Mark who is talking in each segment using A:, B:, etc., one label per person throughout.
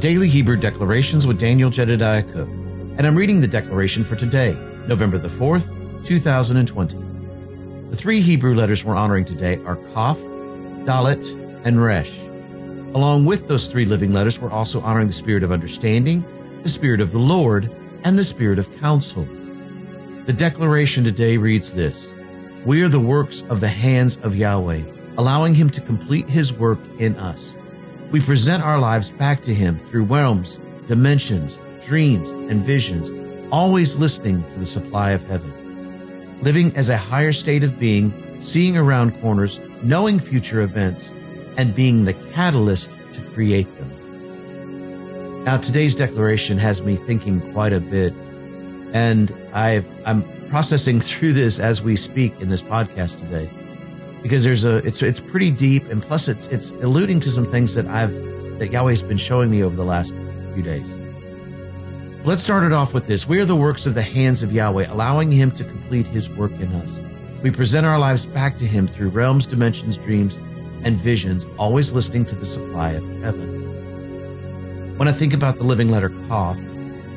A: Daily Hebrew Declarations with Daniel Jedediah Cook, and I'm reading the declaration for today, November the 4th, 2020. The three Hebrew letters we're honoring today are Kaf, Dalet, and Resh. Along with those three living letters, we're also honoring the spirit of understanding, the spirit of the Lord, and the spirit of counsel. The declaration today reads this We are the works of the hands of Yahweh, allowing Him to complete His work in us. We present our lives back to Him through realms, dimensions, dreams, and visions, always listening for the supply of heaven. Living as a higher state of being, seeing around corners, knowing future events, and being the catalyst to create them. Now, today's declaration has me thinking quite a bit, and i am processing through this as we speak in this podcast today because there's a it's it's pretty deep and plus it's it's alluding to some things that I've that Yahweh's been showing me over the last few days. Let's start it off with this. We are the works of the hands of Yahweh, allowing him to complete his work in us. We present our lives back to him through realms, dimensions, dreams, and visions, always listening to the supply of heaven. When I think about the living letter Kaf,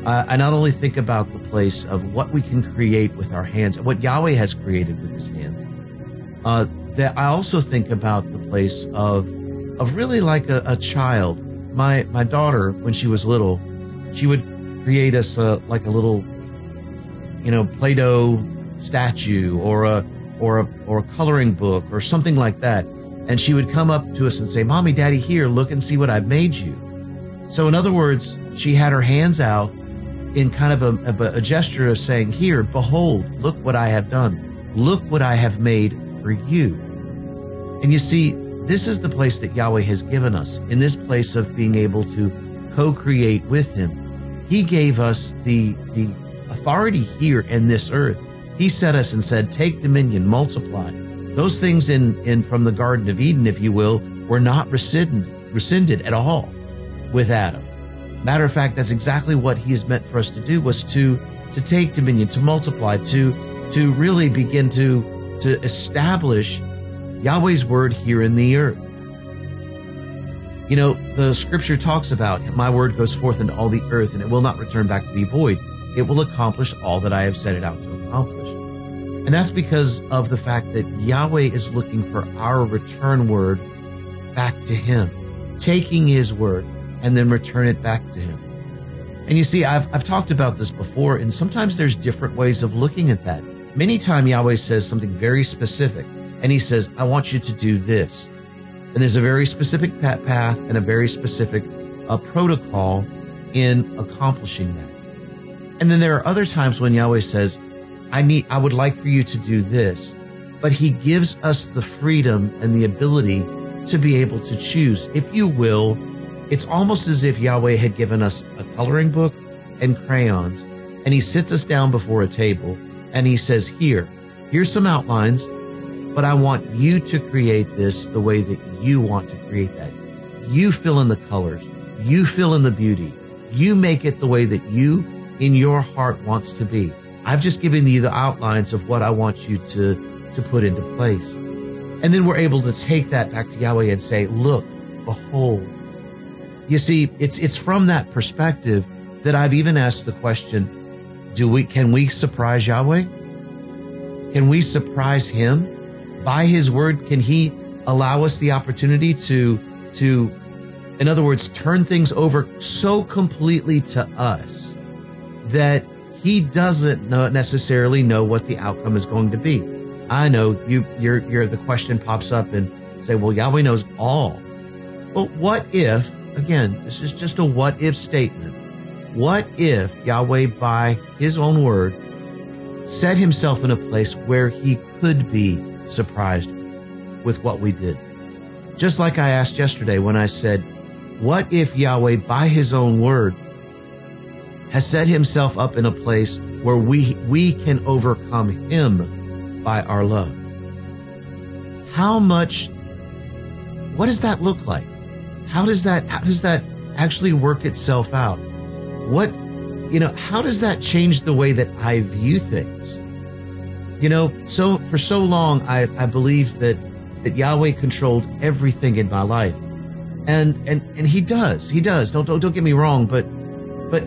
A: uh, I not only think about the place of what we can create with our hands, what Yahweh has created with his hands, uh, that I also think about the place of of really like a, a child. My my daughter, when she was little, she would create us a, like a little, you know, Play-Doh statue or a or a or a coloring book or something like that, and she would come up to us and say, "Mommy, Daddy, here, look and see what I've made you." So, in other words, she had her hands out in kind of a, of a, a gesture of saying, "Here, behold, look what I have done. Look what I have made for you. And you see, this is the place that Yahweh has given us, in this place of being able to co create with Him. He gave us the, the authority here in this earth. He set us and said, Take dominion, multiply. Those things in, in from the Garden of Eden, if you will, were not rescinded, rescinded at all with Adam. Matter of fact, that's exactly what he is meant for us to do was to to take dominion, to multiply, to to really begin to to establish Yahweh's word here in the earth. You know, the scripture talks about my word goes forth into all the earth and it will not return back to be void. It will accomplish all that I have set it out to accomplish. And that's because of the fact that Yahweh is looking for our return word back to him, taking his word and then return it back to him. And you see, I've, I've talked about this before, and sometimes there's different ways of looking at that. Many times Yahweh says something very specific, and He says, I want you to do this. And there's a very specific path and a very specific uh, protocol in accomplishing that. And then there are other times when Yahweh says, I need, I would like for you to do this, but He gives us the freedom and the ability to be able to choose. If you will, it's almost as if Yahweh had given us a coloring book and crayons, and He sits us down before a table and he says, Here, here's some outlines, but I want you to create this the way that you want to create that. You fill in the colors, you fill in the beauty, you make it the way that you in your heart wants to be. I've just given you the outlines of what I want you to, to put into place. And then we're able to take that back to Yahweh and say, look, behold. You see, it's, it's from that perspective that I've even asked the question, do we, can we surprise Yahweh? Can we surprise him? By his word, can he allow us the opportunity to, to, in other words, turn things over so completely to us that he doesn't know, necessarily know what the outcome is going to be. I know you, you're, you're, the question pops up and say, well, Yahweh knows all. But what if, again, this is just a what if statement. What if Yahweh, by his own word, set himself in a place where he could be surprised with what we did? Just like I asked yesterday when I said, What if Yahweh, by his own word, has set himself up in a place where we, we can overcome him by our love? How much, what does that look like? How does that, how does that actually work itself out? What, you know, how does that change the way that I view things? You know, so for so long, I, I believed that, that Yahweh controlled everything in my life. And and and he does. He does. Don't don't don't get me wrong, but but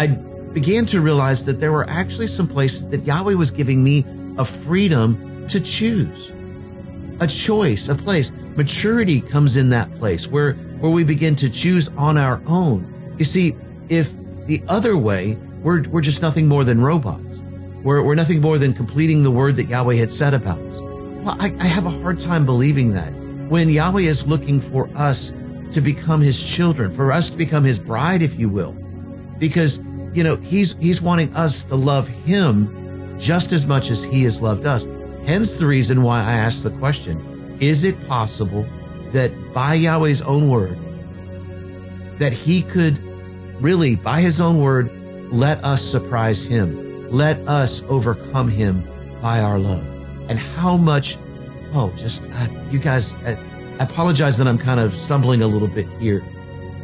A: I began to realize that there were actually some places that Yahweh was giving me a freedom to choose. A choice, a place. Maturity comes in that place where where we begin to choose on our own. You see, if the other way, we're we're just nothing more than robots. We're, we're nothing more than completing the word that Yahweh had said about us. Well, I, I have a hard time believing that when Yahweh is looking for us to become his children, for us to become his bride, if you will, because, you know, he's, he's wanting us to love him just as much as he has loved us. Hence the reason why I asked the question, is it possible that by Yahweh's own word, that he could really, by his own word, let us surprise him, let us overcome him by our love? And how much Oh, just uh, you guys. Uh, I apologize that I'm kind of stumbling a little bit here,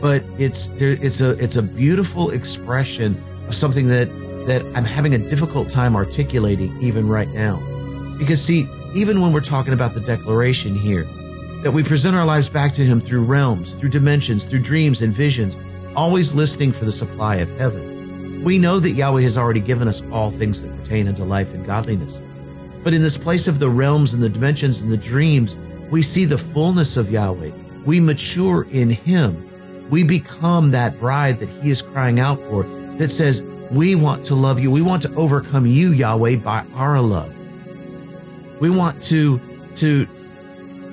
A: but it's there. It's a it's a beautiful expression of something that that I'm having a difficult time articulating even right now. Because see, even when we're talking about the declaration here, that we present our lives back to Him through realms, through dimensions, through dreams and visions, always listening for the supply of heaven. We know that Yahweh has already given us all things that pertain unto life and godliness. But in this place of the realms and the dimensions and the dreams, we see the fullness of Yahweh. We mature in Him. We become that bride that He is crying out for that says, We want to love you. We want to overcome you, Yahweh, by our love. We want to, to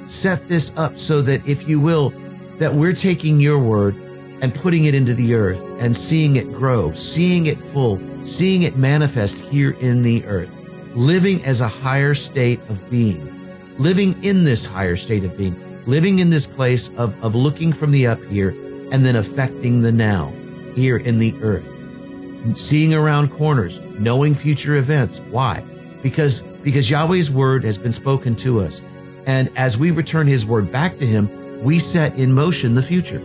A: set this up so that, if you will, that we're taking your word and putting it into the earth and seeing it grow, seeing it full, seeing it manifest here in the earth living as a higher state of being, living in this higher state of being, living in this place of, of looking from the up here and then affecting the now here in the earth, seeing around corners, knowing future events. Why? Because, because Yahweh's word has been spoken to us. And as we return his word back to him, we set in motion the future.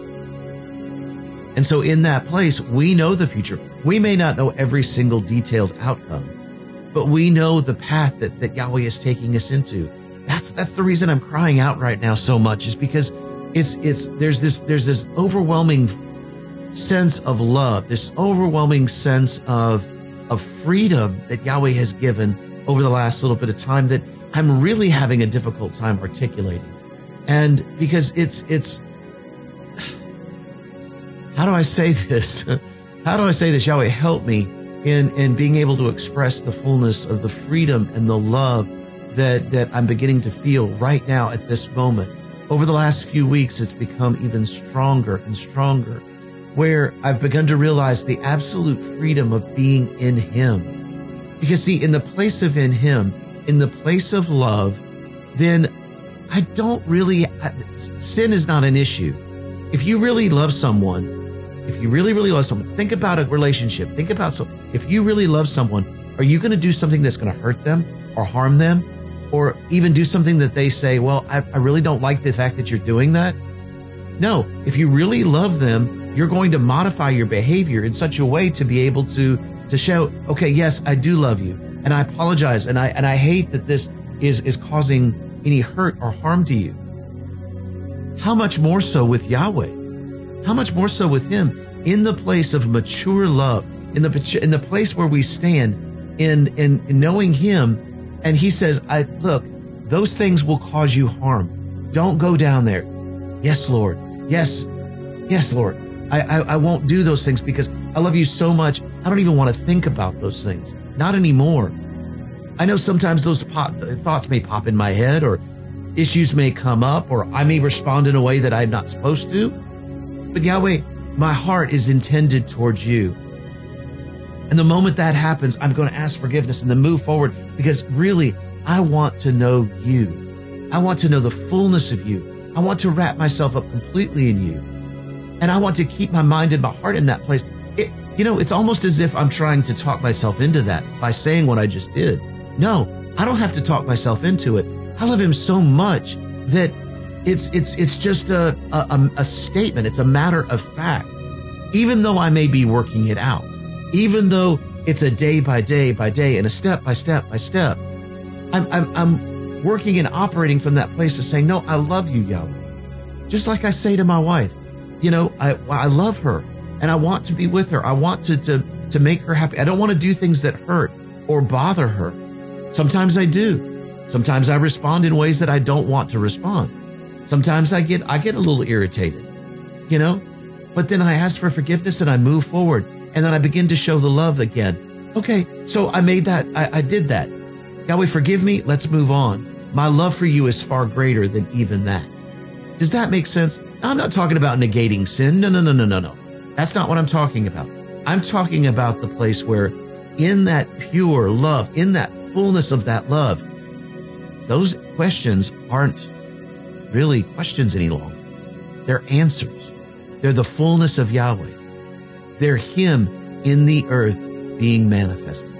A: And so in that place, we know the future. We may not know every single detailed outcome, but we know the path that, that Yahweh is taking us into. That's, that's the reason I'm crying out right now so much is because it's, it's, there's this, there's this overwhelming sense of love, this overwhelming sense of, of freedom that Yahweh has given over the last little bit of time that I'm really having a difficult time articulating. And because it's, it's, how do I say this? How do I say this? Yahweh, help me in, in being able to express the fullness of the freedom and the love that, that I'm beginning to feel right now at this moment. Over the last few weeks, it's become even stronger and stronger where I've begun to realize the absolute freedom of being in Him. Because see, in the place of in Him, in the place of love, then I don't really, sin is not an issue. If you really love someone, if you really, really love someone, think about a relationship. Think about so if you really love someone, are you going to do something that's going to hurt them or harm them? Or even do something that they say, well, I, I really don't like the fact that you're doing that. No, if you really love them, you're going to modify your behavior in such a way to be able to, to show, okay, yes, I do love you. And I apologize. And I, and I hate that this is, is causing any hurt or harm to you. How much more so with Yahweh? How much more so with Him in the place of mature love, in the in the place where we stand in in knowing Him, and He says, "I look, those things will cause you harm. Don't go down there." Yes, Lord. Yes, yes, Lord. I, I, I won't do those things because I love you so much. I don't even want to think about those things. Not anymore. I know sometimes those pop, thoughts may pop in my head or issues may come up or I may respond in a way that I'm not supposed to. But Yahweh, my heart is intended towards you. And the moment that happens, I'm going to ask forgiveness and then move forward because really, I want to know you. I want to know the fullness of you. I want to wrap myself up completely in you. And I want to keep my mind and my heart in that place. It, you know, it's almost as if I'm trying to talk myself into that by saying what I just did. No, I don't have to talk myself into it. I love him so much that it's it's it's just a, a, a statement. It's a matter of fact. Even though I may be working it out, even though it's a day by day by day and a step by step by step, I'm I'm, I'm working and operating from that place of saying, no, I love you, Yahweh. Just like I say to my wife, you know, I, I love her and I want to be with her. I want to, to, to make her happy. I don't want to do things that hurt or bother her. Sometimes I do. Sometimes I respond in ways that I don't want to respond. Sometimes I get, I get a little irritated, you know, but then I ask for forgiveness and I move forward and then I begin to show the love again. Okay. So I made that. I, I did that. Yahweh, forgive me. Let's move on. My love for you is far greater than even that. Does that make sense? I'm not talking about negating sin. No, no, no, no, no, no. That's not what I'm talking about. I'm talking about the place where in that pure love, in that fullness of that love, those questions aren't really questions any longer. They're answers. They're the fullness of Yahweh. They're Him in the earth being manifested.